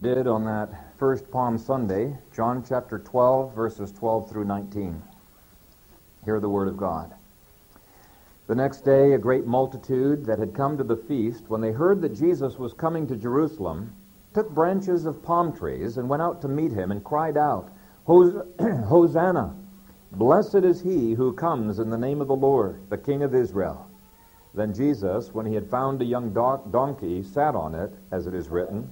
did on that first Palm Sunday, John chapter 12, verses 12 through 19. Hear the word of God. The next day, a great multitude that had come to the feast, when they heard that Jesus was coming to Jerusalem, took branches of palm trees and went out to meet him and cried out, Hosanna! Blessed is he who comes in the name of the Lord, the King of Israel. Then Jesus, when he had found a young donkey, sat on it, as it is written,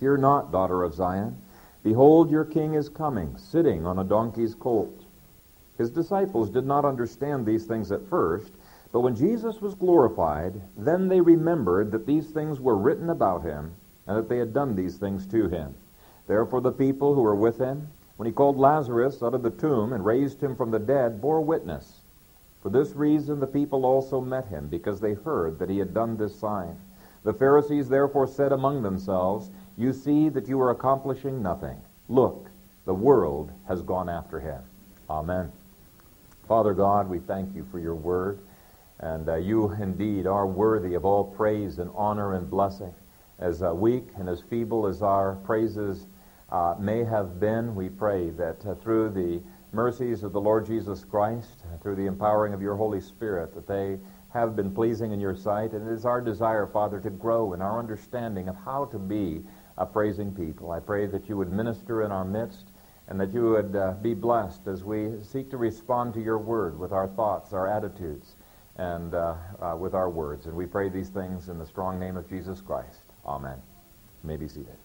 Fear not, daughter of Zion. Behold, your king is coming, sitting on a donkey's colt. His disciples did not understand these things at first, but when Jesus was glorified, then they remembered that these things were written about him, and that they had done these things to him. Therefore the people who were with him, when he called Lazarus out of the tomb and raised him from the dead, bore witness. For this reason the people also met him, because they heard that he had done this sign. The Pharisees therefore said among themselves, You see that you are accomplishing nothing. Look, the world has gone after him. Amen. Father God, we thank you for your word, and uh, you indeed are worthy of all praise and honor and blessing. As uh, weak and as feeble as our praises uh, may have been, we pray that uh, through the mercies of the Lord Jesus Christ, through the empowering of your Holy Spirit, that they have been pleasing in your sight. And it is our desire, Father, to grow in our understanding of how to be a praising people. I pray that you would minister in our midst and that you would uh, be blessed as we seek to respond to your word with our thoughts, our attitudes, and uh, uh, with our words. And we pray these things in the strong name of Jesus Christ. Amen. You may be seated.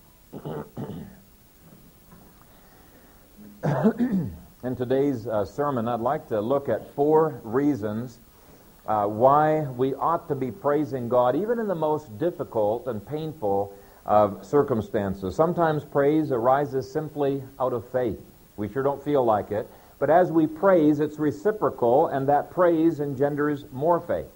In today's uh, sermon, I'd like to look at four reasons uh, why we ought to be praising God, even in the most difficult and painful of circumstances. Sometimes praise arises simply out of faith. We sure don't feel like it. But as we praise, it's reciprocal, and that praise engenders more faith.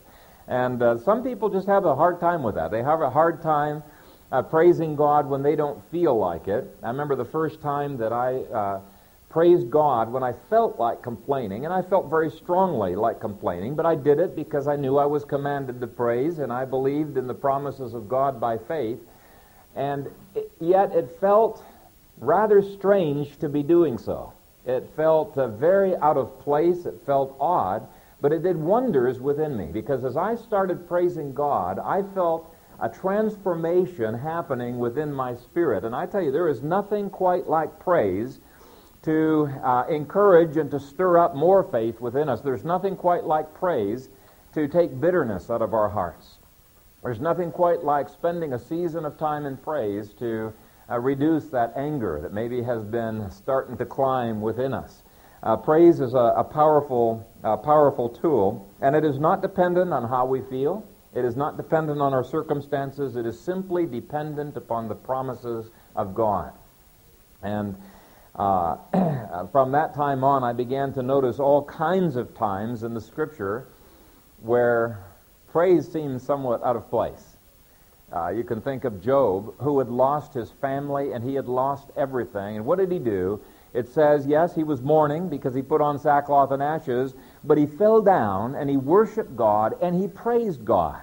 And uh, some people just have a hard time with that. They have a hard time uh, praising God when they don't feel like it. I remember the first time that I uh, praised God when I felt like complaining, and I felt very strongly like complaining, but I did it because I knew I was commanded to praise, and I believed in the promises of God by faith. And yet it felt rather strange to be doing so. It felt uh, very out of place, it felt odd, but it did wonders within me because as I started praising God, I felt a transformation happening within my spirit. And I tell you, there is nothing quite like praise to uh, encourage and to stir up more faith within us. There's nothing quite like praise to take bitterness out of our hearts. There's nothing quite like spending a season of time in praise to uh, reduce that anger that maybe has been starting to climb within us. Uh, praise is a, a powerful, uh, powerful tool, and it is not dependent on how we feel. It is not dependent on our circumstances. It is simply dependent upon the promises of God. And uh, from that time on, I began to notice all kinds of times in the Scripture where praise seems somewhat out of place. Uh, you can think of Job, who had lost his family and he had lost everything. And what did he do? It says, yes, he was mourning because he put on sackcloth and ashes, but he fell down and he worshiped God and he praised God.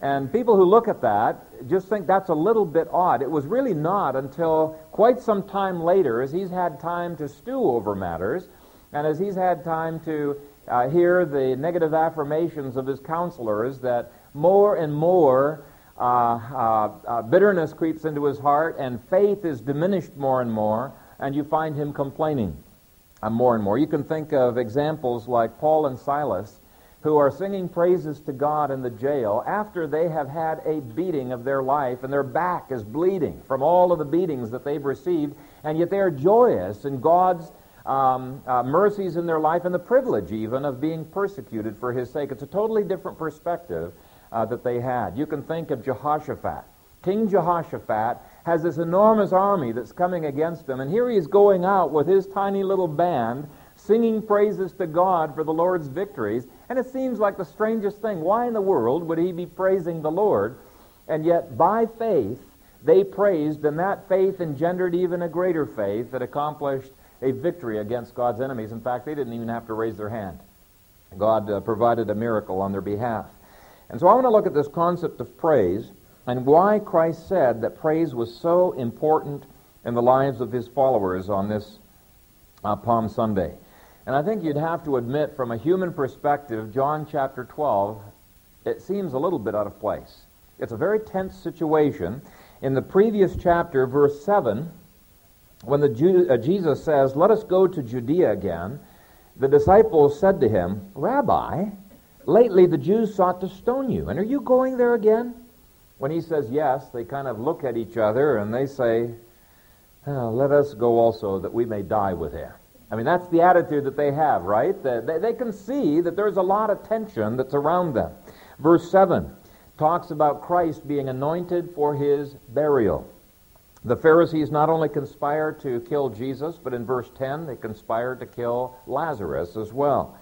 And people who look at that just think that's a little bit odd. It was really not until quite some time later, as he's had time to stew over matters, and as he's had time to uh, hear the negative affirmations of his counselors, that more and more uh, uh, uh bitterness creeps into his heart, and faith is diminished more and more, and you find him complaining uh, more and more. You can think of examples like Paul and Silas who are singing praises to God in the jail after they have had a beating of their life and their back is bleeding from all of the beatings that they've received, and yet they are joyous in God's um, uh, mercies in their life and the privilege even of being persecuted for his sake. It's a totally different perspective uh, that they had. You can think of Jehoshaphat. King Jehoshaphat has this enormous army that's coming against him, and here he is going out with his tiny little band singing praises to God for the Lord's victories. And it seems like the strangest thing. Why in the world would he be praising the Lord? And yet, by faith, they praised, and that faith engendered even a greater faith that accomplished a victory against God's enemies. In fact, they didn't even have to raise their hand. God uh, provided a miracle on their behalf. And so I want to look at this concept of praise and why Christ said that praise was so important in the lives of his followers on this uh, Palm Sunday. And I think you'd have to admit, from a human perspective, John chapter 12, it seems a little bit out of place. It's a very tense situation. In the previous chapter, verse 7, when the Jew, uh, Jesus says, Let us go to Judea again, the disciples said to him, Rabbi, lately the Jews sought to stone you, and are you going there again? When he says yes, they kind of look at each other and they say, oh, Let us go also that we may die with him. I mean, that's the attitude that they have, right? They, they can see that there's a lot of tension that's around them. Verse 7 talks about Christ being anointed for his burial. The Pharisees not only conspired to kill Jesus, but in verse 10, they conspired to kill Lazarus as well.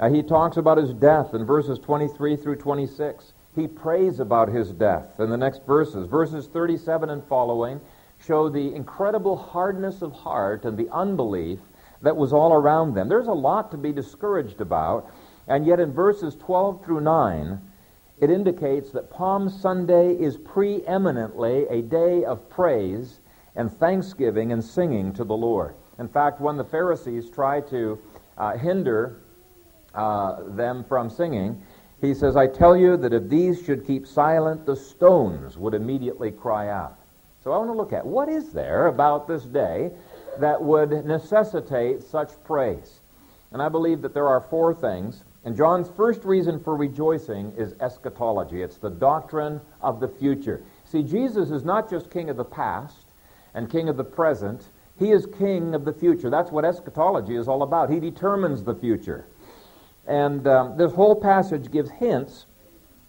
Uh, he talks about his death in verses 23 through 26. He prays about his death in the next verses. Verses 37 and following show the incredible hardness of heart and the unbelief that was all around them. There's a lot to be discouraged about, and yet in verses 12 through 9, it indicates that Palm Sunday is preeminently a day of praise and thanksgiving and singing to the Lord. In fact, when the Pharisees try to uh, hinder uh, them from singing, he says, I tell you that if these should keep silent, the stones would immediately cry out. So I want to look at what is there about this day that would necessitate such praise. And I believe that there are four things and John's first reason for rejoicing is eschatology. It's the doctrine of the future. See, Jesus is not just king of the past and king of the present, he is king of the future. That's what eschatology is all about. He determines the future. And um, this whole passage gives hints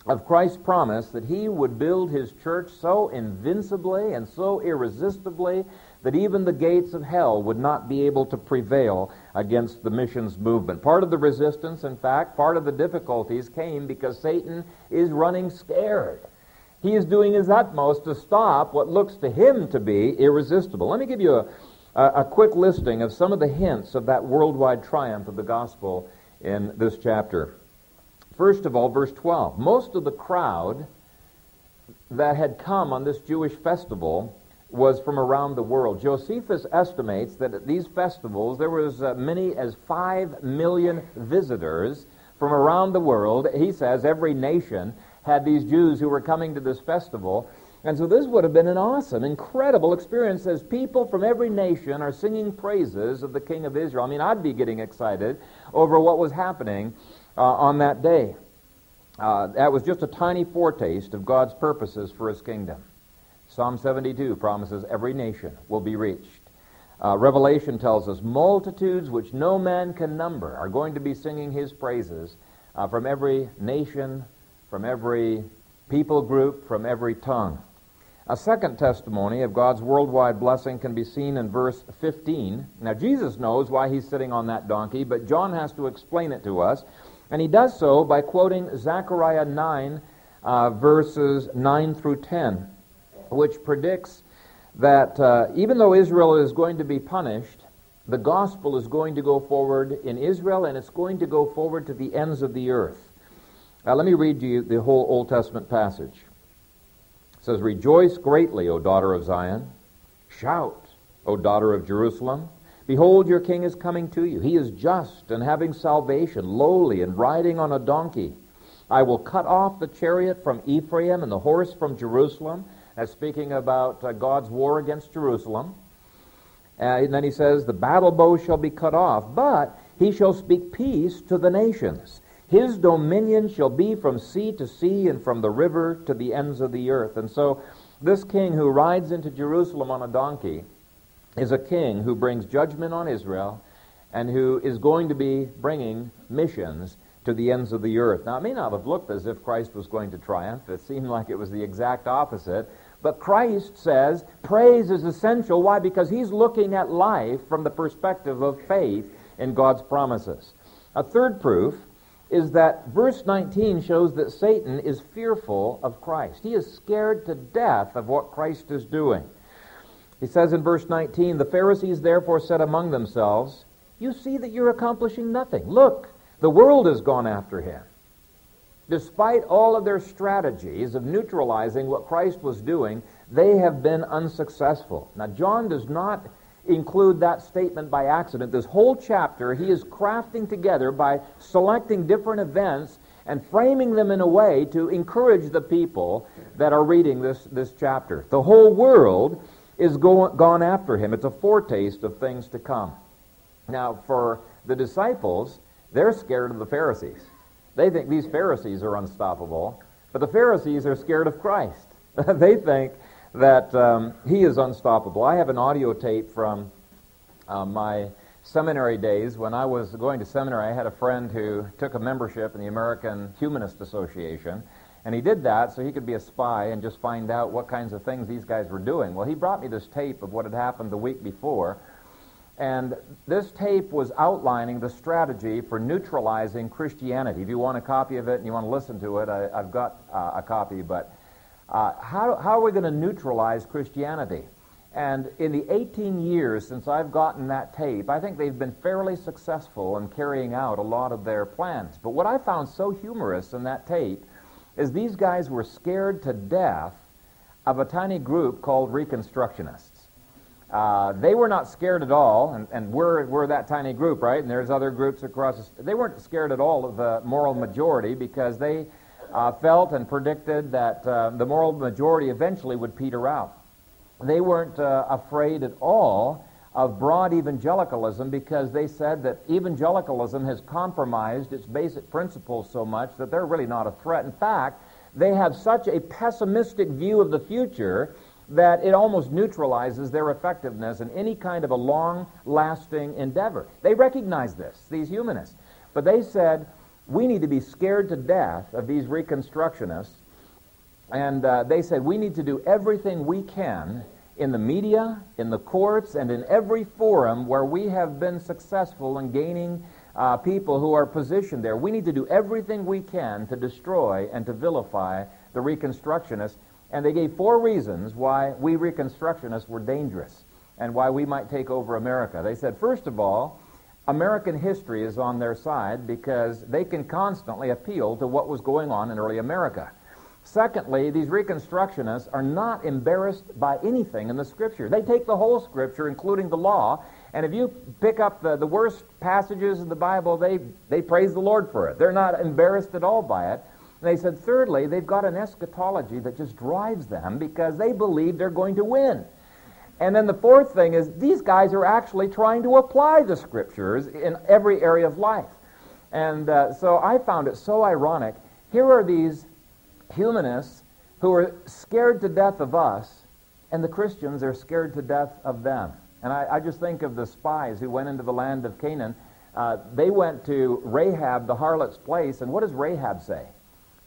of Christ's promise that he would build his church so invincibly and so irresistibly that even the gates of hell would not be able to prevail against the missions movement. Part of the resistance, in fact, part of the difficulties came because Satan is running scared. He is doing his utmost to stop what looks to him to be irresistible. Let me give you a, a, a quick listing of some of the hints of that worldwide triumph of the gospel in this chapter. First of all, verse 12. Most of the crowd that had come on this Jewish festival was from around the world. Josephus estimates that at these festivals there was uh, many as 5 million visitors from around the world. He says every nation had these Jews who were coming to this festival. And so this would have been an awesome, incredible experience as people from every nation are singing praises of the King of Israel. I mean, I'd be getting excited over what was happening uh, on that day. Uh, that was just a tiny foretaste of God's purposes for his kingdom. Psalm 72 promises every nation will be reached. Uh, Revelation tells us multitudes which no man can number are going to be singing his praises uh, from every nation, from every people group, from every tongue. A second testimony of God's worldwide blessing can be seen in verse 15. Now, Jesus knows why he's sitting on that donkey, but John has to explain it to us. And he does so by quoting Zechariah 9, uh, verses 9 through 10 which predicts that uh, even though Israel is going to be punished, the gospel is going to go forward in Israel and it's going to go forward to the ends of the earth. Now, let me read you the whole Old Testament passage. It says, Rejoice greatly, O daughter of Zion. Shout, O daughter of Jerusalem. Behold, your king is coming to you. He is just and having salvation, lowly and riding on a donkey. I will cut off the chariot from Ephraim and the horse from Jerusalem as speaking about uh, God's war against Jerusalem. Uh, and then he says, The battle bow shall be cut off, but he shall speak peace to the nations. His dominion shall be from sea to sea and from the river to the ends of the earth. And so, this king who rides into Jerusalem on a donkey is a king who brings judgment on Israel and who is going to be bringing missions to the ends of the earth. Now, it may not have looked as if Christ was going to triumph. It seemed like it was the exact opposite. But Christ says praise is essential. Why? Because he's looking at life from the perspective of faith in God's promises. A third proof is that verse 19 shows that Satan is fearful of Christ. He is scared to death of what Christ is doing. He says in verse 19, The Pharisees therefore said among themselves, You see that you're accomplishing nothing. Look, the world has gone after him. Despite all of their strategies of neutralizing what Christ was doing, they have been unsuccessful. Now, John does not include that statement by accident. This whole chapter he is crafting together by selecting different events and framing them in a way to encourage the people that are reading this, this chapter. The whole world is go, gone after him. It's a foretaste of things to come. Now, for the disciples, they're scared of the Pharisees. They think these Pharisees are unstoppable, but the Pharisees are scared of Christ. they think that um, he is unstoppable. I have an audio tape from uh, my seminary days. When I was going to seminary, I had a friend who took a membership in the American Humanist Association. And he did that so he could be a spy and just find out what kinds of things these guys were doing. Well, he brought me this tape of what had happened the week before. And this tape was outlining the strategy for neutralizing Christianity. If you want a copy of it and you want to listen to it, I, have got uh, a copy. But uh, how, how are we going to neutralize Christianity? And in the 18 years since I've gotten that tape, I think they've been fairly successful in carrying out a lot of their plans. But what I found so humorous in that tape is these guys were scared to death of a tiny group called Reconstructionists. Uh, they were not scared at all, and, and we're, we're that tiny group, right? And there's other groups across. The, they weren't scared at all of the moral majority because they uh, felt and predicted that uh, the moral majority eventually would peter out. They weren't uh, afraid at all of broad evangelicalism because they said that evangelicalism has compromised its basic principles so much that they're really not a threat. In fact, they have such a pessimistic view of the future that it almost neutralizes their effectiveness in any kind of a long lasting endeavor. They recognize this, these humanists. But they said, we need to be scared to death of these Reconstructionists. And uh, they said, we need to do everything we can in the media, in the courts, and in every forum where we have been successful in gaining uh, people who are positioned there. We need to do everything we can to destroy and to vilify the Reconstructionists. And they gave four reasons why we Reconstructionists were dangerous and why we might take over America. They said, first of all, American history is on their side because they can constantly appeal to what was going on in early America. Secondly, these Reconstructionists are not embarrassed by anything in the Scripture. They take the whole Scripture, including the law, and if you pick up the, the worst passages in the Bible, they, they praise the Lord for it. They're not embarrassed at all by it. And they said, thirdly, they've got an eschatology that just drives them because they believe they're going to win. And then the fourth thing is these guys are actually trying to apply the scriptures in every area of life. And uh, so I found it so ironic. Here are these humanists who are scared to death of us, and the Christians are scared to death of them. And I, I just think of the spies who went into the land of Canaan. Uh, they went to Rahab, the harlot's place, and what does Rahab say?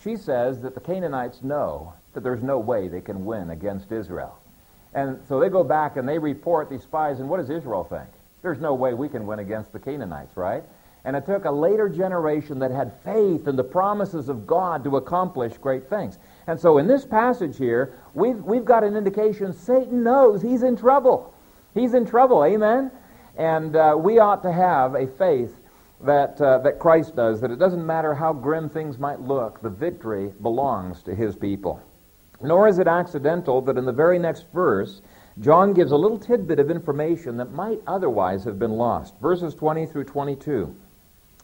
She says that the Canaanites know that there's no way they can win against Israel. And so they go back and they report these spies, and what does Israel think? There's no way we can win against the Canaanites, right? And it took a later generation that had faith in the promises of God to accomplish great things. And so in this passage here, we've, we've got an indication Satan knows he's in trouble. He's in trouble, amen? And uh, we ought to have a faith that, uh, that Christ does, that it doesn't matter how grim things might look, the victory belongs to his people. Nor is it accidental that in the very next verse, John gives a little tidbit of information that might otherwise have been lost. Verses 20 through 22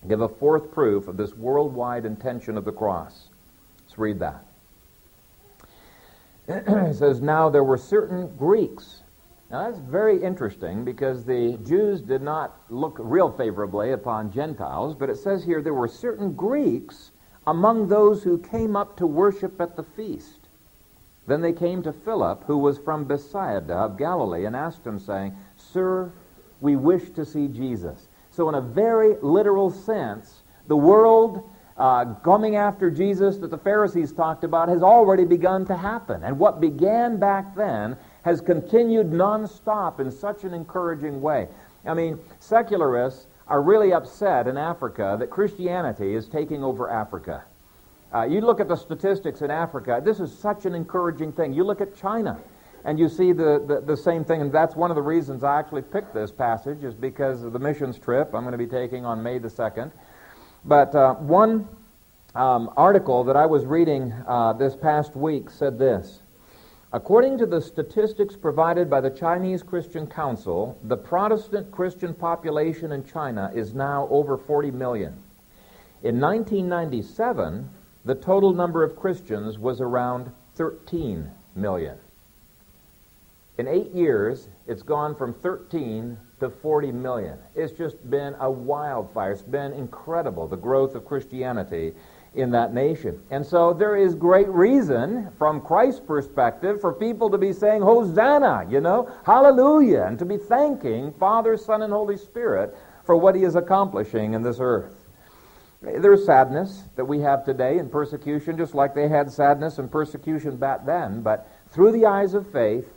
give a fourth proof of this worldwide intention of the cross. Let's read that. it says, Now there were certain Greeks. Now that's very interesting because the Jews did not look real favorably upon Gentiles, but it says here there were certain Greeks among those who came up to worship at the feast. Then they came to Philip, who was from Bethsaida of Galilee, and asked him, saying, Sir, we wish to see Jesus. So, in a very literal sense, the world uh, coming after Jesus that the Pharisees talked about has already begun to happen. And what began back then has continued nonstop in such an encouraging way. I mean, secularists are really upset in Africa that Christianity is taking over Africa. Uh, you look at the statistics in Africa, this is such an encouraging thing. You look at China, and you see the, the, the, same thing, and that's one of the reasons I actually picked this passage, is because of the missions trip I'm going to be taking on May the 2nd. But uh, one um, article that I was reading uh, this past week said this. According to the statistics provided by the Chinese Christian Council, the Protestant Christian population in China is now over 40 million. In 1997, the total number of Christians was around 13 million. In eight years, it's gone from 13 to 40 million. It's just been a wildfire. It's been incredible, the growth of Christianity in that nation. And so there is great reason, from Christ's perspective, for people to be saying, Hosanna, you know, hallelujah, and to be thanking Father, Son, and Holy Spirit for what He is accomplishing in this earth. There's sadness that we have today in persecution, just like they had sadness and persecution back then, but through the eyes of faith,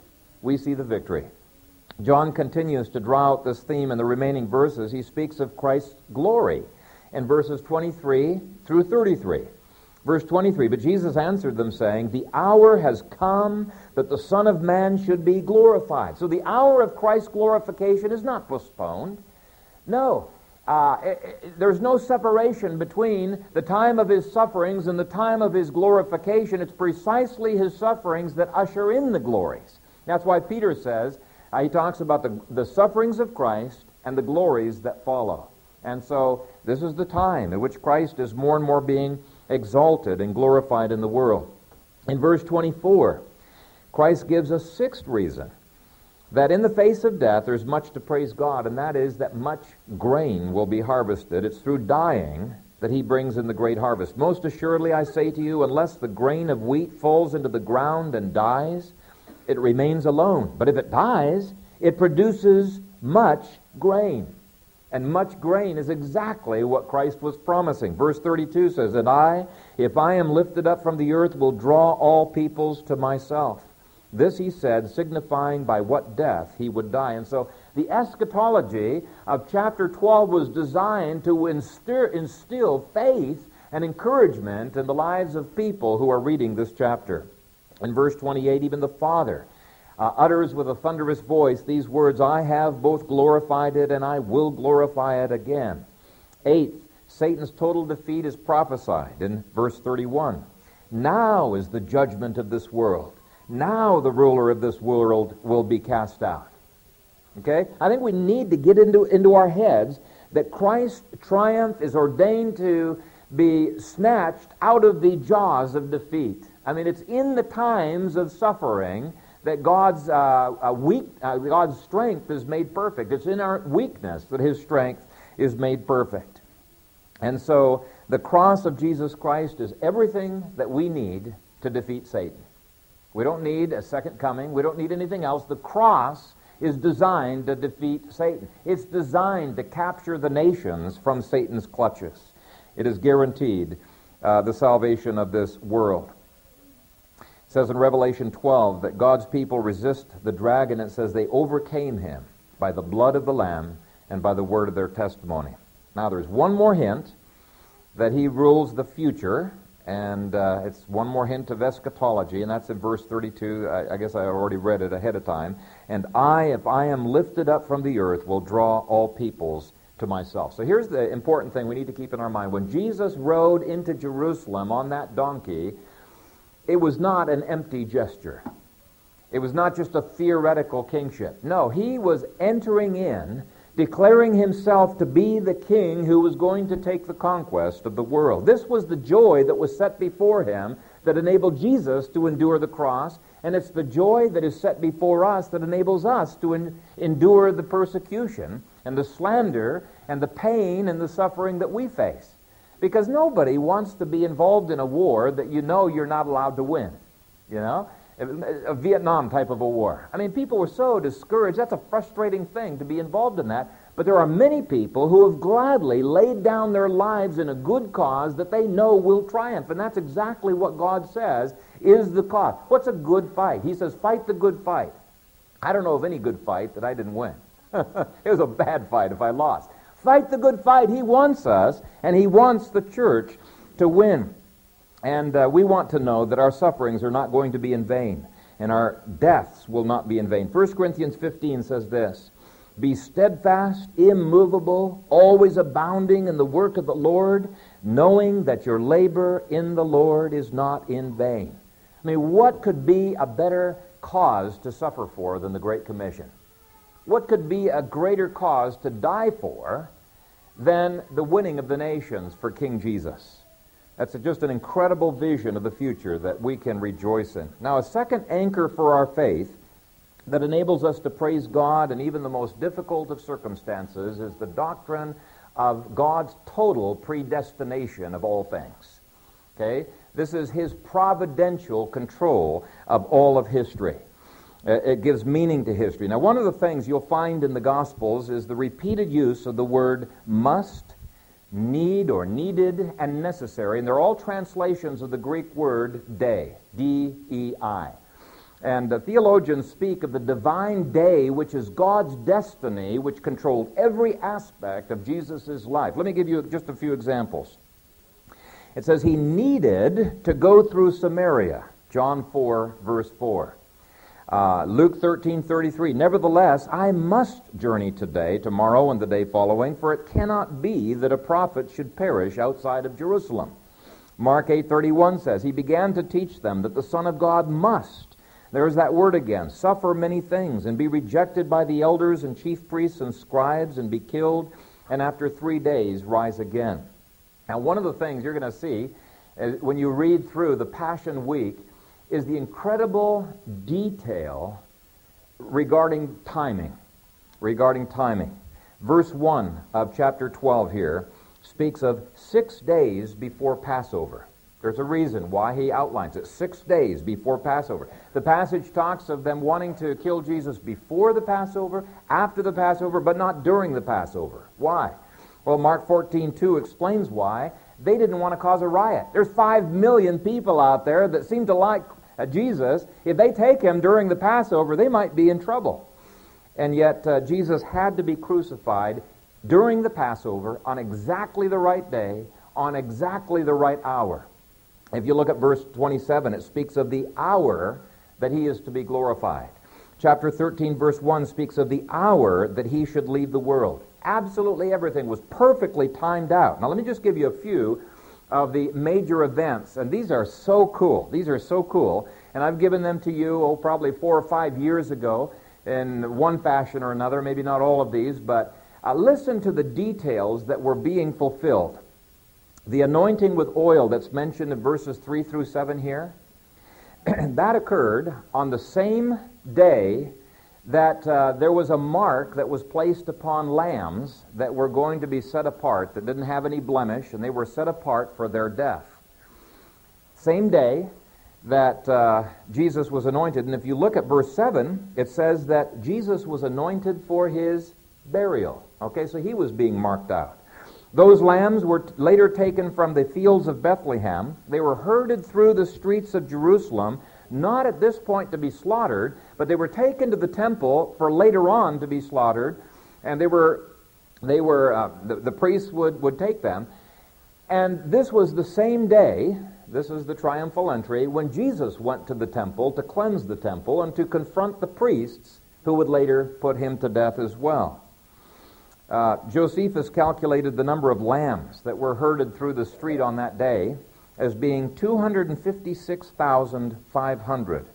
we see the victory. John continues to draw out this theme in the remaining verses. He speaks of Christ's glory in verses 23 through 33. Verse 23 But Jesus answered them, saying, The hour has come that the Son of Man should be glorified. So the hour of Christ's glorification is not postponed. No, uh, it, it, there's no separation between the time of his sufferings and the time of his glorification. It's precisely his sufferings that usher in the glories. That's why Peter says, uh, he talks about the, the sufferings of Christ and the glories that follow. And so this is the time in which Christ is more and more being exalted and glorified in the world. In verse 24, Christ gives a sixth reason that in the face of death there's much to praise God, and that is that much grain will be harvested. It's through dying that he brings in the great harvest. Most assuredly, I say to you, unless the grain of wheat falls into the ground and dies, it remains alone. But if it dies, it produces much grain. And much grain is exactly what Christ was promising. Verse 32 says, And I, if I am lifted up from the earth, will draw all peoples to myself. This he said, signifying by what death he would die. And so the eschatology of chapter 12 was designed to instill faith and encouragement in the lives of people who are reading this chapter. In verse 28, even the Father uh, utters with a thunderous voice these words I have both glorified it and I will glorify it again. Eighth, Satan's total defeat is prophesied in verse 31. Now is the judgment of this world. Now the ruler of this world will be cast out. Okay? I think we need to get into, into our heads that Christ's triumph is ordained to be snatched out of the jaws of defeat. I mean, it's in the times of suffering that God's, uh, uh, weak, uh, God's strength is made perfect. It's in our weakness that His strength is made perfect. And so the cross of Jesus Christ is everything that we need to defeat Satan. We don't need a second coming. We don't need anything else. The cross is designed to defeat Satan. It's designed to capture the nations from Satan's clutches. It is guaranteed uh, the salvation of this world. It says in Revelation 12 that God's people resist the dragon. It says they overcame him by the blood of the Lamb and by the word of their testimony. Now, there's one more hint that he rules the future, and uh, it's one more hint of eschatology, and that's in verse 32. I, I guess I already read it ahead of time. And I, if I am lifted up from the earth, will draw all peoples to myself. So here's the important thing we need to keep in our mind. When Jesus rode into Jerusalem on that donkey, it was not an empty gesture. It was not just a theoretical kingship. No, he was entering in, declaring himself to be the king who was going to take the conquest of the world. This was the joy that was set before him that enabled Jesus to endure the cross, and it's the joy that is set before us that enables us to en- endure the persecution and the slander and the pain and the suffering that we face. Because nobody wants to be involved in a war that you know you're not allowed to win. You know? A Vietnam type of a war. I mean, people were so discouraged. That's a frustrating thing to be involved in that. But there are many people who have gladly laid down their lives in a good cause that they know will triumph. And that's exactly what God says is the cause. What's a good fight? He says, fight the good fight. I don't know of any good fight that I didn't win. it was a bad fight if I lost. Fight the good fight. He wants us, and He wants the church to win. And uh, we want to know that our sufferings are not going to be in vain, and our deaths will not be in vain. 1 Corinthians 15 says this Be steadfast, immovable, always abounding in the work of the Lord, knowing that your labor in the Lord is not in vain. I mean, what could be a better cause to suffer for than the Great Commission? What could be a greater cause to die for than the winning of the nations for King Jesus? That's just an incredible vision of the future that we can rejoice in. Now, a second anchor for our faith that enables us to praise God in even the most difficult of circumstances is the doctrine of God's total predestination of all things. Okay? This is his providential control of all of history. Uh, it gives meaning to history. Now, one of the things you'll find in the Gospels is the repeated use of the word must, need, or needed, and necessary. And they're all translations of the Greek word day, D E I. And the theologians speak of the divine day, which is God's destiny, which controlled every aspect of Jesus' life. Let me give you just a few examples. It says he needed to go through Samaria, John 4, verse 4. Uh, Luke 13, 33. Nevertheless, I must journey today, tomorrow, and the day following, for it cannot be that a prophet should perish outside of Jerusalem. Mark 8, 31 says, He began to teach them that the Son of God must there's that word again suffer many things and be rejected by the elders and chief priests and scribes and be killed, and after three days rise again. Now, one of the things you're going to see uh, when you read through the Passion Week is the incredible detail regarding timing. Regarding timing. Verse 1 of chapter 12 here speaks of six days before Passover. There's a reason why he outlines it. Six days before Passover. The passage talks of them wanting to kill Jesus before the Passover, after the Passover, but not during the Passover. Why? Well, Mark 14, 2 explains why. They didn't want to cause a riot. There's five million people out there that seem to like uh, Jesus. If they take him during the Passover, they might be in trouble. And yet, uh, Jesus had to be crucified during the Passover on exactly the right day, on exactly the right hour. If you look at verse 27, it speaks of the hour that he is to be glorified. Chapter 13, verse 1 speaks of the hour that he should leave the world. Absolutely everything was perfectly timed out. Now, let me just give you a few of the major events, and these are so cool. These are so cool, and I've given them to you, oh, probably four or five years ago in one fashion or another, maybe not all of these, but uh, listen to the details that were being fulfilled. The anointing with oil that's mentioned in verses 3 through 7 here, that occurred on the same day that uh, there was a mark that was placed upon lambs that were going to be set apart, that didn't have any blemish, and they were set apart for their death. Same day that uh, Jesus was anointed, and if you look at verse 7, it says that Jesus was anointed for his burial. Okay, so he was being marked out. Those lambs were later taken from the fields of Bethlehem. They were herded through the streets of Jerusalem, not at this point to be slaughtered, but they were taken to the temple for later on to be slaughtered, and they were, they were uh, the, the priests would, would take them. And this was the same day, this is the triumphal entry, when Jesus went to the temple to cleanse the temple and to confront the priests who would later put him to death as well. Uh, Josephus calculated the number of lambs that were herded through the street on that day as being 256,500.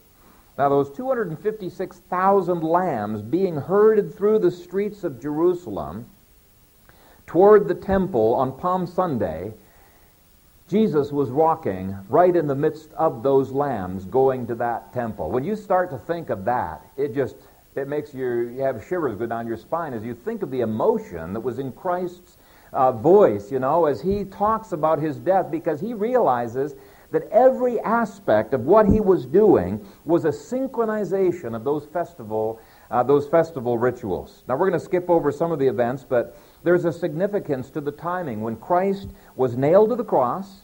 Now, those 256,000 lambs being herded through the streets of Jerusalem toward the temple on Palm Sunday, Jesus was walking right in the midst of those lambs going to that temple. When you start to think of that, it just it makes you, you have shivers go down your spine as you think of the emotion that was in Christ's uh, voice, you know, as he talks about his death, because he realizes that every aspect of what he was doing was a synchronization of those festival, uh, those festival rituals. Now we're going to skip over some of the events, but there's a significance to the timing. When Christ was nailed to the cross,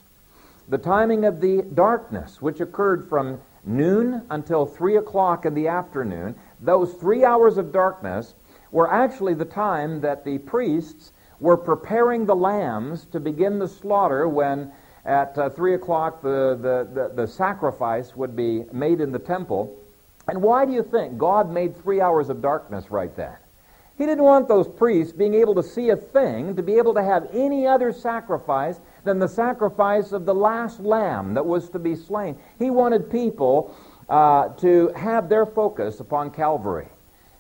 the timing of the darkness, which occurred from noon until 3 o'clock in the afternoon, those three hours of darkness were actually the time that the priests were preparing the lambs to begin the slaughter when at uh, 3 o'clock the, the, the, the sacrifice would be made in the temple. And why do you think God made three hours of darkness right then? He didn't want those priests being able to see a thing, to be able to have any other sacrifice than the sacrifice of the last lamb that was to be slain. He wanted people uh, to have their focus upon Calvary.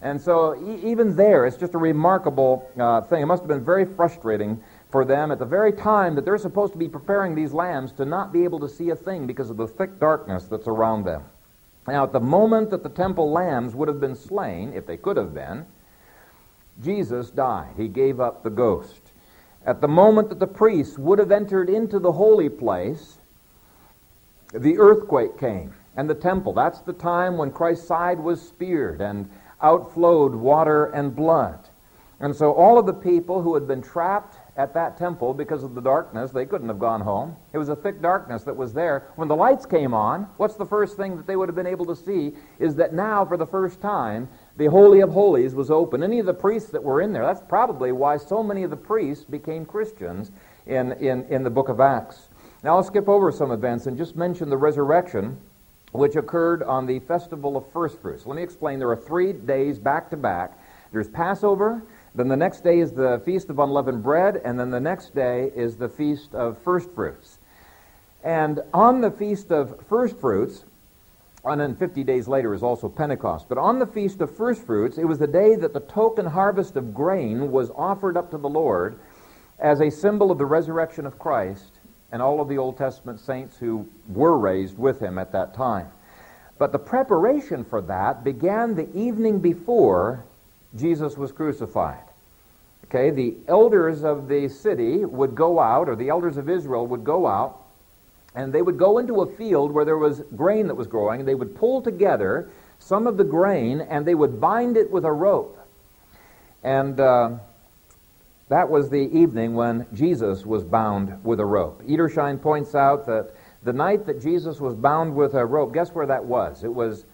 And so, e- even there, it's just a remarkable uh, thing. It must have been very frustrating for them at the very time that they're supposed to be preparing these lambs to not be able to see a thing because of the thick darkness that's around them. Now, at the moment that the temple lambs would have been slain, if they could have been, Jesus died. He gave up the ghost. At the moment that the priests would have entered into the holy place, the earthquake came and the temple. That's the time when Christ's side was speared and outflowed water and blood. And so all of the people who had been trapped at that temple because of the darkness, they couldn't have gone home. It was a thick darkness that was there. When the lights came on, what's the first thing that they would have been able to see is that now, for the first time, the Holy of Holies was open. Any of the priests that were in there, that's probably why so many of the priests became Christians in, in, in the book of Acts. Now I'll skip over some events and just mention the resurrection which occurred on the festival of first fruits. Let me explain. There are three days back to back. There's Passover, then the next day is the Feast of Unleavened Bread, and then the next day is the Feast of First Fruits. And on the Feast of First Fruits, and then 50 days later is also Pentecost. But on the Feast of First Fruits, it was the day that the token harvest of grain was offered up to the Lord as a symbol of the resurrection of Christ and all of the Old Testament saints who were raised with him at that time. But the preparation for that began the evening before Jesus was crucified. Okay, the elders of the city would go out, or the elders of Israel would go out, and they would go into a field where there was grain that was growing, and they would pull together some of the grain, and they would bind it with a rope. And uh, that was the evening when Jesus was bound with a rope. Edersheim points out that the night that Jesus was bound with a rope, guess where that was? It was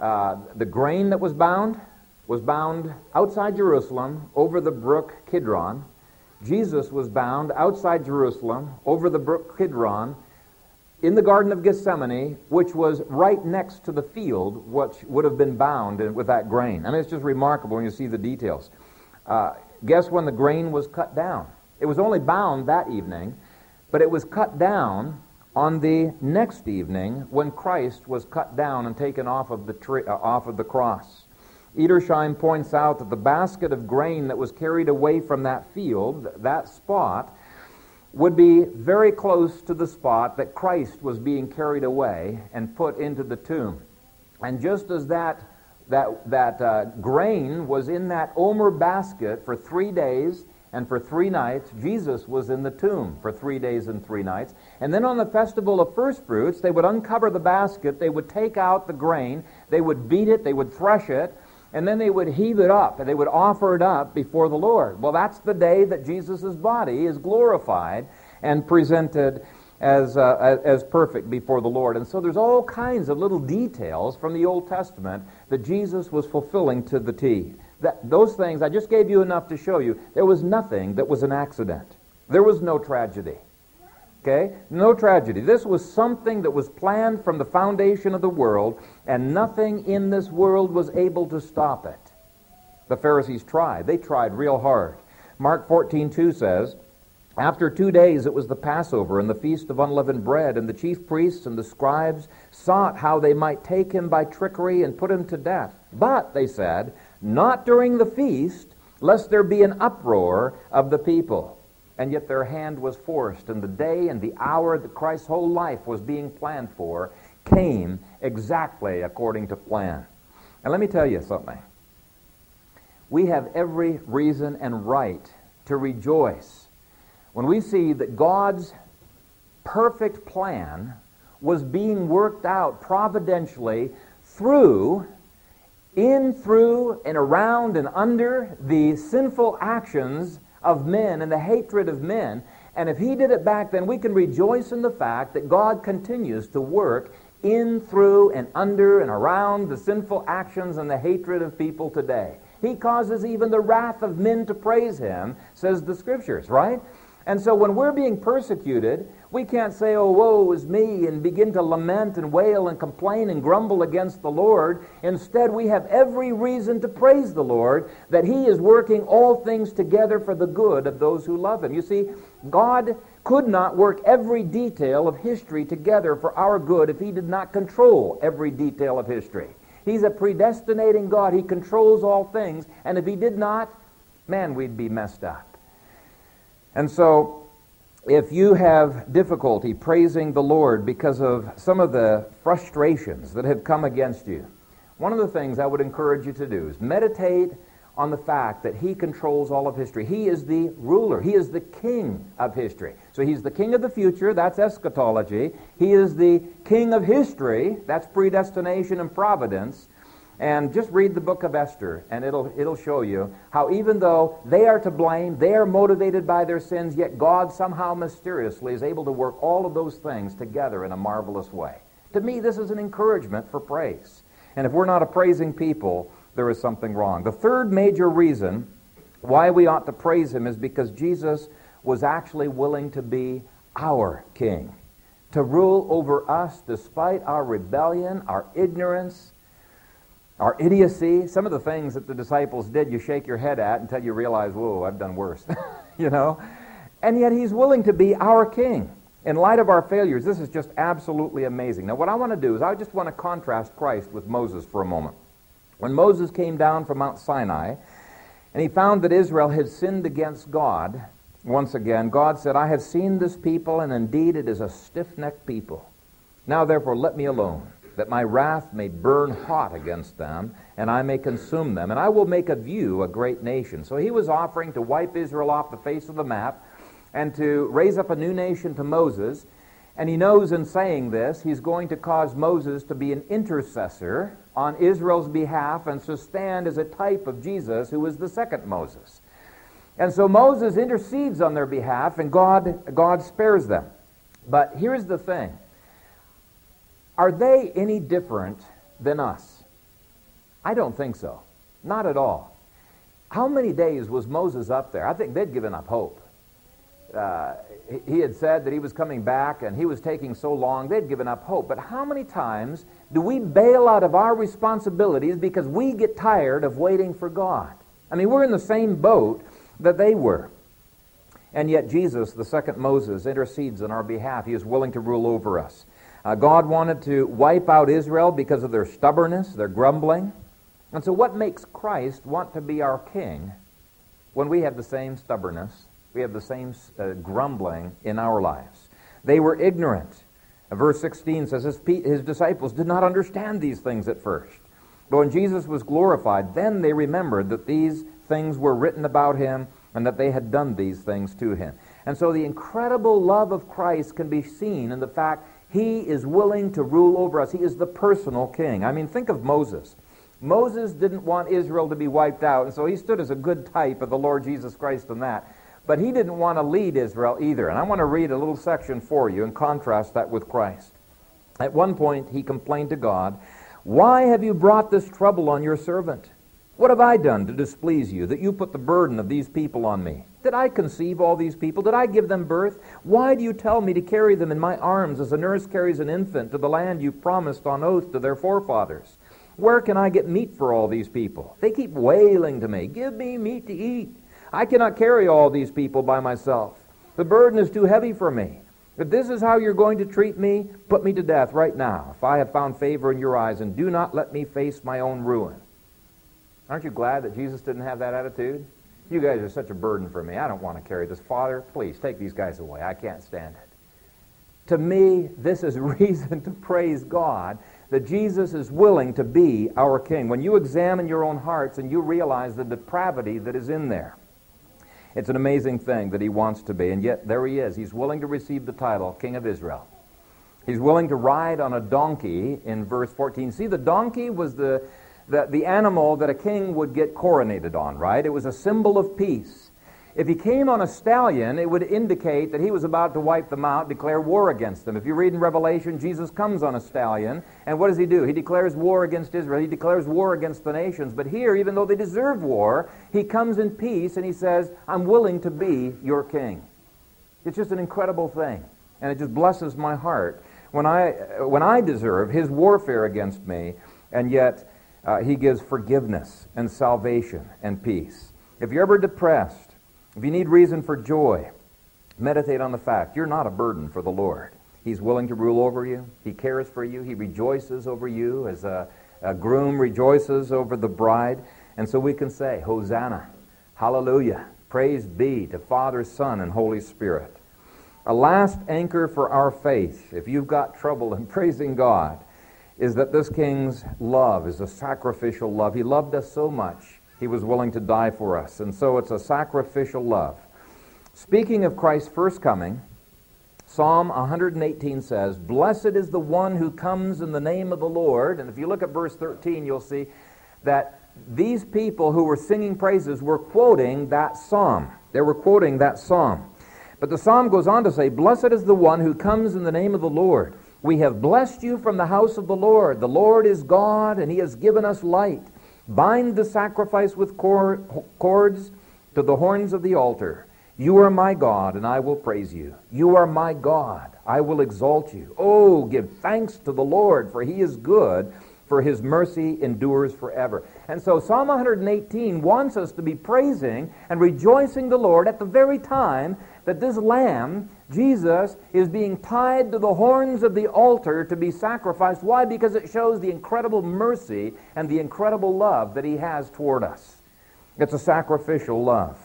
uh, the grain that was bound was bound outside Jerusalem over the brook Kidron. Jesus was bound outside Jerusalem over the brook Kidron in the Garden of Gethsemane, which was right next to the field which would have been bound with that grain. I mean, it's just remarkable when you see the details. Uh, Guess when the grain was cut down? It was only bound that evening, but it was cut down on the next evening when Christ was cut down and taken off of the, tree, uh, off of the cross. Edersheim points out that the basket of grain that was carried away from that field, that spot, would be very close to the spot that Christ was being carried away and put into the tomb. And just as that that, that uh, grain was in that omer basket for three days and for three nights. Jesus was in the tomb for three days and three nights. And then on the festival of first fruits, they would uncover the basket, they would take out the grain, they would beat it, they would thresh it, and then they would heave it up and they would offer it up before the Lord. Well, that's the day that Jesus' body is glorified and presented as, uh, as perfect before the Lord. And so there's all kinds of little details from the Old Testament that Jesus was fulfilling to the T. That, those things, I just gave you enough to show you. There was nothing that was an accident. There was no tragedy. Okay? No tragedy. This was something that was planned from the foundation of the world, and nothing in this world was able to stop it. The Pharisees tried. They tried real hard. Mark 14:2 says, after two days it was the Passover and the feast of unleavened bread, and the chief priests and the scribes sought how they might take him by trickery and put him to death. But, they said, not during the feast, lest there be an uproar of the people. And yet their hand was forced, and the day and the hour that Christ's whole life was being planned for came exactly according to plan. And let me tell you something. We have every reason and right to rejoice when we see that God's perfect plan was being worked out providentially through, in, through, and around and under the sinful actions of men and the hatred of men. And if He did it back then, we can rejoice in the fact that God continues to work in, through, and under and around the sinful actions and the hatred of people today. He causes even the wrath of men to praise Him, says the Scriptures, right? And so when we're being persecuted, we can't say, oh, woe is me, and begin to lament and wail and complain and grumble against the Lord. Instead, we have every reason to praise the Lord that He is working all things together for the good of those who love Him. You see, God could not work every detail of history together for our good if He did not control every detail of history. He's a predestinating God. He controls all things. And if He did not, man, we'd be messed up. And so, if you have difficulty praising the Lord because of some of the frustrations that have come against you, one of the things I would encourage you to do is meditate on the fact that He controls all of history. He is the ruler, He is the king of history. So He's the king of the future, that's eschatology. He is the king of history, that's predestination and providence. And just read the book of Esther, and it'll, it'll show you how even though they are to blame, they are motivated by their sins, yet God somehow mysteriously is able to work all of those things together in a marvelous way. To me, this is an encouragement for praise. And if we're not a praising people, there is something wrong. The third major reason why we ought to praise Him is because Jesus was actually willing to be our King, to rule over us despite our rebellion, our ignorance, our idiocy, some of the things that the disciples did, you shake your head at until you realize, whoa, I've done worse. you know? And yet he's willing to be our king. In light of our failures, this is just absolutely amazing. Now, what I want to do is I just want to contrast Christ with Moses for a moment. When Moses came down from Mount Sinai and he found that Israel had sinned against God, once again, God said, I have seen this people, and indeed it is a stiff necked people. Now, therefore, let me alone that my wrath may burn hot against them, and I may consume them, and I will make of you a great nation. So he was offering to wipe Israel off the face of the map and to raise up a new nation to Moses. And he knows in saying this, he's going to cause Moses to be an intercessor on Israel's behalf and to stand as a type of Jesus, who is the second Moses. And so Moses intercedes on their behalf, and God, God spares them. But here's the thing are they any different than us? I don't think so. Not at all. How many days was Moses up there? I think they'd given up hope. Uh, he had said that he was coming back and he was taking so long, they'd given up hope. But how many times do we bail out of our responsibilities because we get tired of waiting for God? I mean, we're in the same boat that they were. And yet, Jesus, the second Moses, intercedes on our behalf. He is willing to rule over us. Uh, God wanted to wipe out Israel because of their stubbornness, their grumbling. And so, what makes Christ want to be our king when we have the same stubbornness, we have the same uh, grumbling in our lives? They were ignorant. Verse 16 says his, his disciples did not understand these things at first. But when Jesus was glorified, then they remembered that these things were written about him and that they had done these things to him. And so the incredible love of Christ can be seen in the fact he is willing to rule over us. He is the personal king. I mean, think of Moses. Moses didn't want Israel to be wiped out, and so he stood as a good type of the Lord Jesus Christ in that. But he didn't want to lead Israel either. And I want to read a little section for you and contrast that with Christ. At one point, he complained to God, Why have you brought this trouble on your servant? What have I done to displease you that you put the burden of these people on me? Did I conceive all these people? Did I give them birth? Why do you tell me to carry them in my arms as a nurse carries an infant to the land you promised on oath to their forefathers? Where can I get meat for all these people? They keep wailing to me, Give me meat to eat. I cannot carry all these people by myself. The burden is too heavy for me. If this is how you're going to treat me, put me to death right now, if I have found favor in your eyes, and do not let me face my own ruin. Aren't you glad that Jesus didn't have that attitude? You guys are such a burden for me. I don't want to carry this. Father, please take these guys away. I can't stand it. To me, this is reason to praise God that Jesus is willing to be our King. When you examine your own hearts and you realize the depravity that is in there, it's an amazing thing that he wants to be. And yet, there he is. He's willing to receive the title, King of Israel. He's willing to ride on a donkey in verse 14. See, the donkey was the the, the animal that a king would get coronated on, right? It was a symbol of peace. If he came on a stallion, it would indicate that he was about to wipe them out, declare war against them. If you read in Revelation, Jesus comes on a stallion, and what does he do? He declares war against Israel. He declares war against the nations. But here, even though they deserve war, he comes in peace and he says, I'm willing to be your king. It's just an incredible thing. And it just blesses my heart when I, when I deserve his warfare against me, and yet uh, he gives forgiveness and salvation and peace. If you're ever depressed, if you need reason for joy, meditate on the fact you're not a burden for the Lord. He's willing to rule over you. He cares for you. He rejoices over you as a, a groom rejoices over the bride. And so we can say, Hosanna, hallelujah, praise be to Father, Son, and Holy Spirit. A last anchor for our faith, if you've got trouble in praising God, is that this king's love is a sacrificial love. He loved us so much, he was willing to die for us. And so it's a sacrificial love. Speaking of Christ's first coming, Psalm 118 says, Blessed is the one who comes in the name of the Lord. And if you look at verse 13, you'll see that these people who were singing praises were quoting that psalm. They were quoting that psalm. But the psalm goes on to say, Blessed is the one who comes in the name of the Lord. We have blessed you from the house of the Lord. The Lord is God, and he has given us light. Bind the sacrifice with cords to the horns of the altar. You are my God, and I will praise you. You are my God. I will exalt you. Oh, give thanks to the Lord, for he is good, for his mercy endures forever. And so Psalm 118 wants us to be praising and rejoicing the Lord at the very time that this lamb, Jesus, is being tied to the horns of the altar to be sacrificed. Why? Because it shows the incredible mercy and the incredible love that he has toward us. It's a sacrificial love.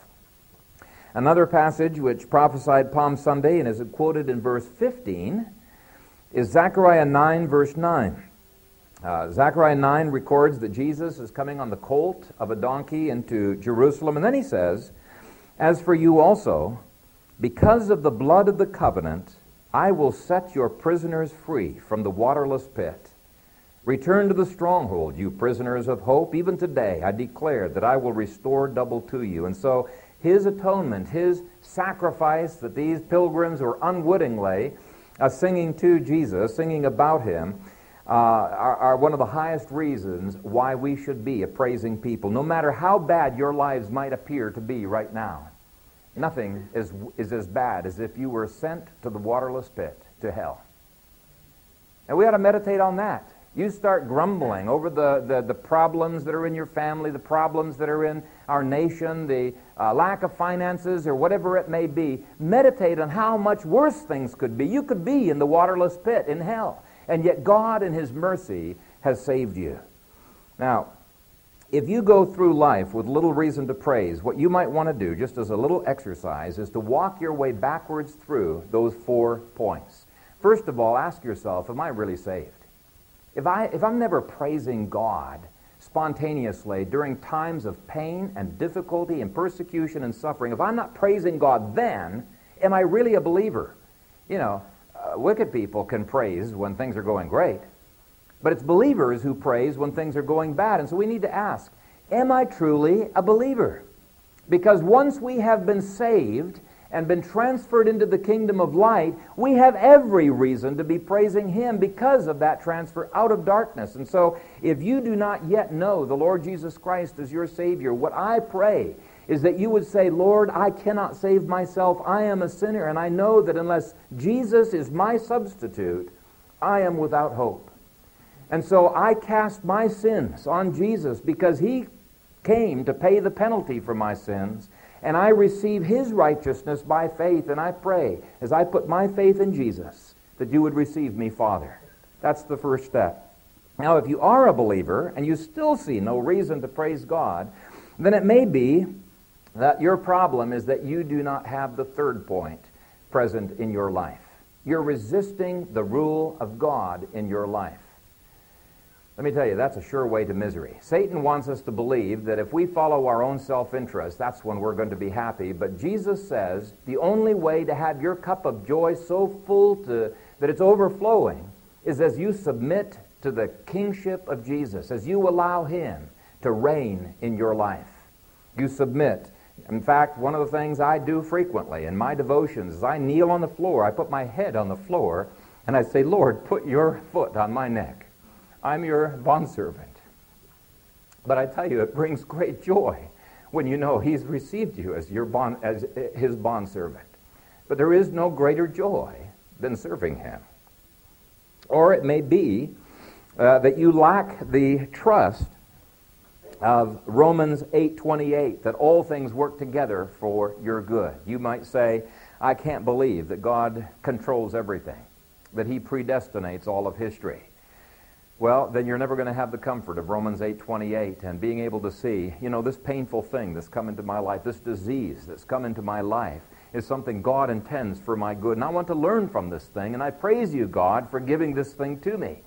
Another passage which prophesied Palm Sunday and is quoted in verse 15 is Zechariah 9, verse 9. Uh, Zechariah 9 records that Jesus is coming on the colt of a donkey into Jerusalem, and then he says, As for you also, because of the blood of the covenant, I will set your prisoners free from the waterless pit. Return to the stronghold, you prisoners of hope. Even today I declare that I will restore double to you. And so his atonement, his sacrifice that these pilgrims were unwittingly uh, singing to Jesus, singing about him, uh, are, are one of the highest reasons why we should be a praising people, no matter how bad your lives might appear to be right now. Nothing is, is as bad as if you were sent to the waterless pit, to hell. And we ought to meditate on that. You start grumbling over the, the, the, problems that are in your family, the problems that are in our nation, the uh, lack of finances, or whatever it may be. Meditate on how much worse things could be. You could be in the waterless pit in hell. And yet God, in His mercy, has saved you. Now, if you go through life with little reason to praise, what you might want to do, just as a little exercise, is to walk your way backwards through those four points. First of all, ask yourself, am I really saved? If, I, if I'm never praising God spontaneously during times of pain and difficulty and persecution and suffering, if I'm not praising God then, am I really a believer? You know, uh, wicked people can praise when things are going great. But it's believers who praise when things are going bad. And so we need to ask, am I truly a believer? Because once we have been saved and been transferred into the kingdom of light, we have every reason to be praising Him because of that transfer out of darkness. And so, if you do not yet know the Lord Jesus Christ as your Savior, what I pray is that you would say, Lord, I cannot save myself. I am a sinner, and I know that unless Jesus is my substitute, I am without hope. And so I cast my sins on Jesus because he came to pay the penalty for my sins. And I receive his righteousness by faith. And I pray, as I put my faith in Jesus, that you would receive me, Father. That's the first step. Now, if you are a believer and you still see no reason to praise God, then it may be that your problem is that you do not have the third point present in your life. You're resisting the rule of God in your life. Let me tell you, that's a sure way to misery. Satan wants us to believe that if we follow our own self interest, that's when we're going to be happy. But Jesus says the only way to have your cup of joy so full to, that it's overflowing is as you submit to the kingship of Jesus, as you allow Him to reign in your life. You submit. In fact, one of the things I do frequently in my devotions is I kneel on the floor, I put my head on the floor, and I say, Lord, put your foot on my neck. I'm your bondservant. But I tell you, it brings great joy when you know he's received you as, your bond, as his bondservant. but there is no greater joy than serving Him. Or it may be uh, that you lack the trust of Romans 8:28 that all things work together for your good. You might say, I can't believe that God controls everything, that he predestinates all of history. Well, then you're never going to have the comfort of Romans 8:28 and being able to see, you know, this painful thing that's come into my life, this disease that's come into my life is something God intends for my good. And I want to learn from this thing, and I praise you, God, for giving this thing to me.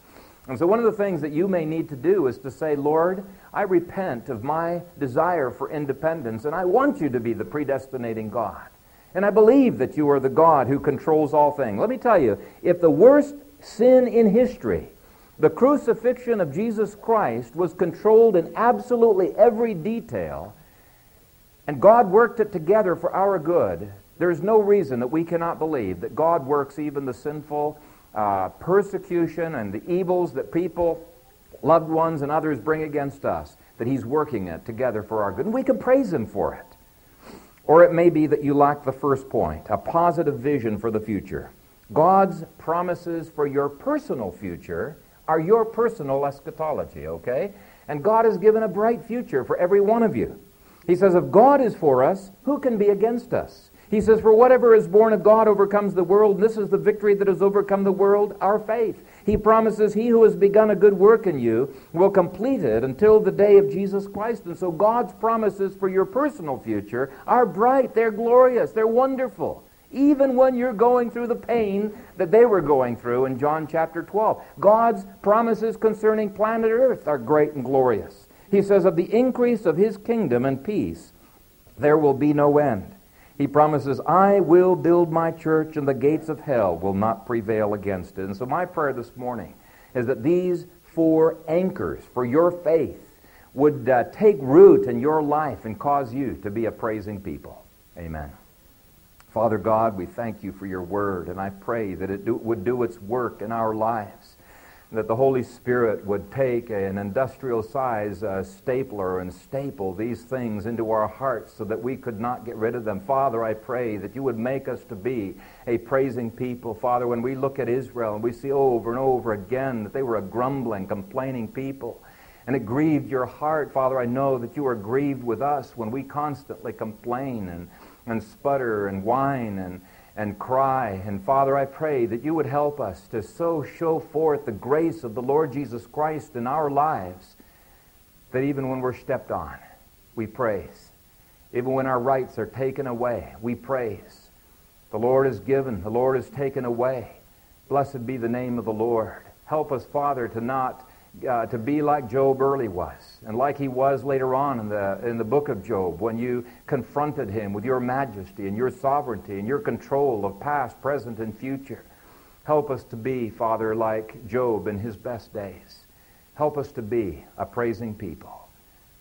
And so one of the things that you may need to do is to say, Lord, I repent of my desire for independence, and I want you to be the predestinating God. And I believe that you are the God who controls all things. Let me tell you, if the worst sin in history, the crucifixion of Jesus Christ, was controlled in absolutely every detail, and God worked it together for our good, there is no reason that we cannot believe that God works even the sinful uh, persecution and the evils that people, loved ones, and others bring against us, that He's working it together for our good. And we can praise Him for it. Or it may be that you lack the first point a positive vision for the future. God's promises for your personal future are your personal eschatology, okay? And God has given a bright future for every one of you. He says, If God is for us, who can be against us? He says, For whatever is born of God overcomes the world, and this is the victory that has overcome the world, our faith. He promises, He who has begun a good work in you will complete it until the day of Jesus Christ. And so God's promises for your personal future are bright, they're glorious, they're wonderful. Even when you're going through the pain that they were going through in John chapter 12. God's promises concerning planet Earth are great and glorious. He says, Of the increase of His kingdom and peace, there will be no end. He promises, I will build my church and the gates of hell will not prevail against it. And so my prayer this morning is that these four anchors for your faith would uh, take root in your life and cause you to be a praising people. Amen. Father God, we thank you for your word, and I pray that it do, would do its work in our lives that the Holy Spirit would take an industrial size uh, stapler and staple these things into our hearts so that we could not get rid of them. Father, I pray that you would make us to be a praising people. Father, when we look at Israel and we see over and over again that they were a grumbling, complaining people, and it grieved your heart, Father, I know that you are grieved with us when we constantly complain and, and sputter and whine and and cry. And Father, I pray that you would help us to so show forth the grace of the Lord Jesus Christ in our lives that even when we're stepped on, we praise. Even when our rights are taken away, we praise. The Lord is given, the Lord is taken away. Blessed be the name of the Lord. Help us, Father, to not uh, to be like Job early was, and like he was later on in the, in the book of Job, when you confronted him with your majesty and your sovereignty and your control of past, present, and future. Help us to be, Father, like Job in his best days. Help us to be a praising people.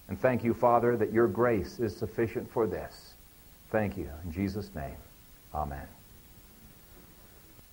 And thank you, Father, that your grace is sufficient for this. Thank you. In Jesus' name, amen.